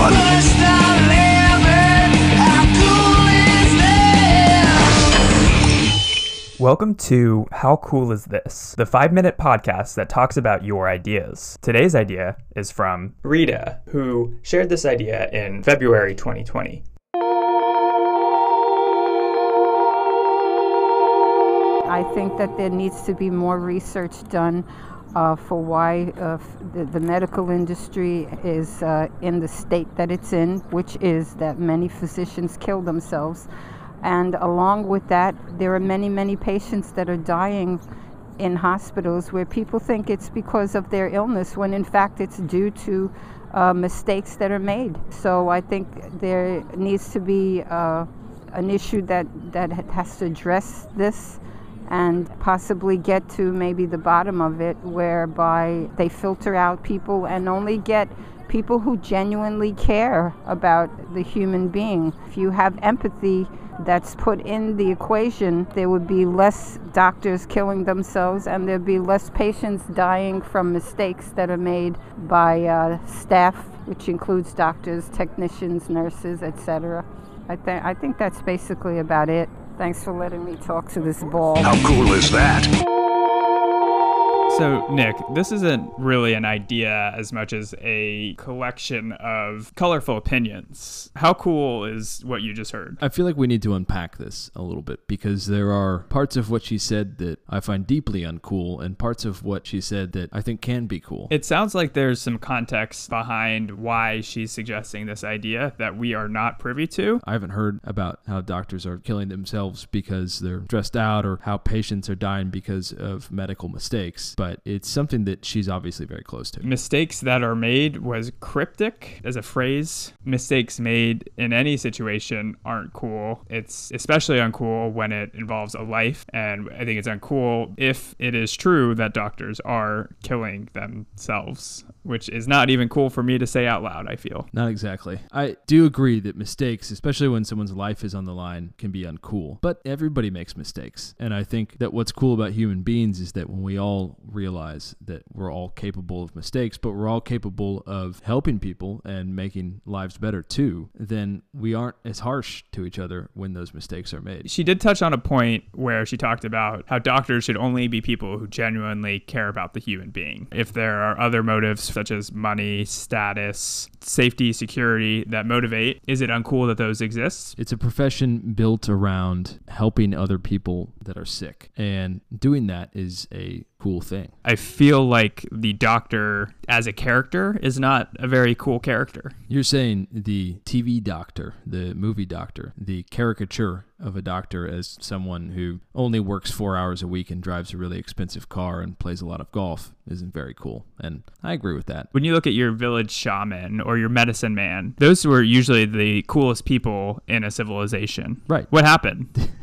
one. Welcome to How Cool Is This, the five minute podcast that talks about your ideas. Today's idea is from Rita, who shared this idea in February 2020. Think that there needs to be more research done uh, for why uh, the, the medical industry is uh, in the state that it's in, which is that many physicians kill themselves. And along with that, there are many, many patients that are dying in hospitals where people think it's because of their illness when in fact it's due to uh, mistakes that are made. So I think there needs to be uh, an issue that, that has to address this and possibly get to maybe the bottom of it whereby they filter out people and only get people who genuinely care about the human being. If you have empathy that's put in the equation, there would be less doctors killing themselves and there'd be less patients dying from mistakes that are made by uh, staff, which includes doctors, technicians, nurses, etc. I, th- I think that's basically about it. Thanks for letting me talk to this ball. How cool is that? So, Nick, this isn't really an idea as much as a collection of colorful opinions. How cool is what you just heard? I feel like we need to unpack this a little bit because there are parts of what she said that I find deeply uncool and parts of what she said that I think can be cool. It sounds like there's some context behind why she's suggesting this idea that we are not privy to. I haven't heard about how doctors are killing themselves because they're stressed out or how patients are dying because of medical mistakes, but it's something that she's obviously very close to. Mistakes that are made was cryptic as a phrase. Mistakes made in any situation aren't cool. It's especially uncool when it involves a life. And I think it's uncool if it is true that doctors are killing themselves, which is not even cool for me to say out loud, I feel. Not exactly. I do agree that mistakes, especially when someone's life is on the line, can be uncool. But everybody makes mistakes. And I think that what's cool about human beings is that when we all realize that we're all capable of mistakes, but we're all capable of helping people and making lives better too, then we aren't as harsh to each other when those mistakes are made. She did touch on a point where she talked about how doctors should only be people who genuinely care about the human being. If there are other motives such as money, status, safety, security that motivate, is it uncool that those exist? It's a profession built around helping other people that are sick. And doing that is a cool thing. I feel like the doctor as a character is not a very cool character. You're saying the TV doctor, the movie doctor, the caricature of a doctor as someone who only works four hours a week and drives a really expensive car and plays a lot of golf isn't very cool. And I agree with that. When you look at your village shaman or your medicine man, those were usually the coolest people in a civilization. Right. What happened?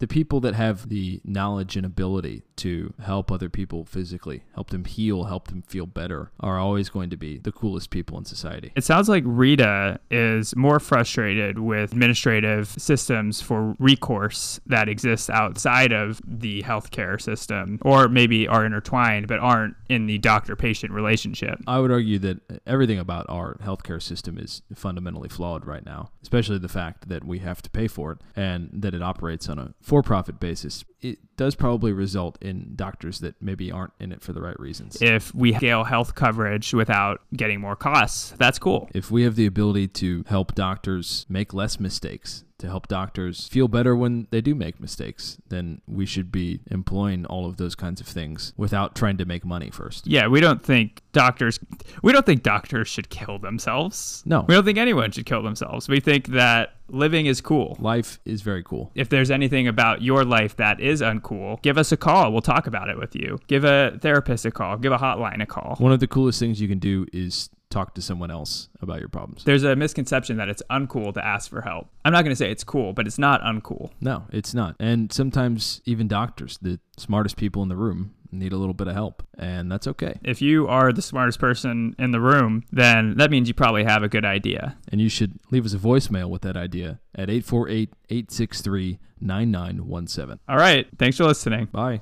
The people that have the knowledge and ability to help other people physically, help them heal, help them feel better, are always going to be the coolest people in society. It sounds like Rita is more frustrated with administrative systems for recourse that exists outside of the healthcare system, or maybe are intertwined but aren't in the doctor patient relationship. I would argue that everything about our healthcare system is fundamentally flawed right now, especially the fact that we have to pay for it and that it operates on a for profit basis. It does probably result in doctors that maybe aren't in it for the right reasons. If we scale health coverage without getting more costs, that's cool. If we have the ability to help doctors make less mistakes, to help doctors feel better when they do make mistakes, then we should be employing all of those kinds of things without trying to make money first. Yeah, we don't think doctors we don't think doctors should kill themselves. No. We don't think anyone should kill themselves. We think that living is cool. Life is very cool. If there's anything about your life that is uncool, give us a call. We'll talk about it with you. Give a therapist a call. Give a hotline a call. One of the coolest things you can do is talk to someone else about your problems. There's a misconception that it's uncool to ask for help. I'm not going to say it's cool, but it's not uncool. No, it's not. And sometimes even doctors, the smartest people in the room, need a little bit of help, and that's okay. If you are the smartest person in the room, then that means you probably have a good idea. And you should leave us a voicemail with that idea at 848 863 9917. All right. Thanks for listening. Bye.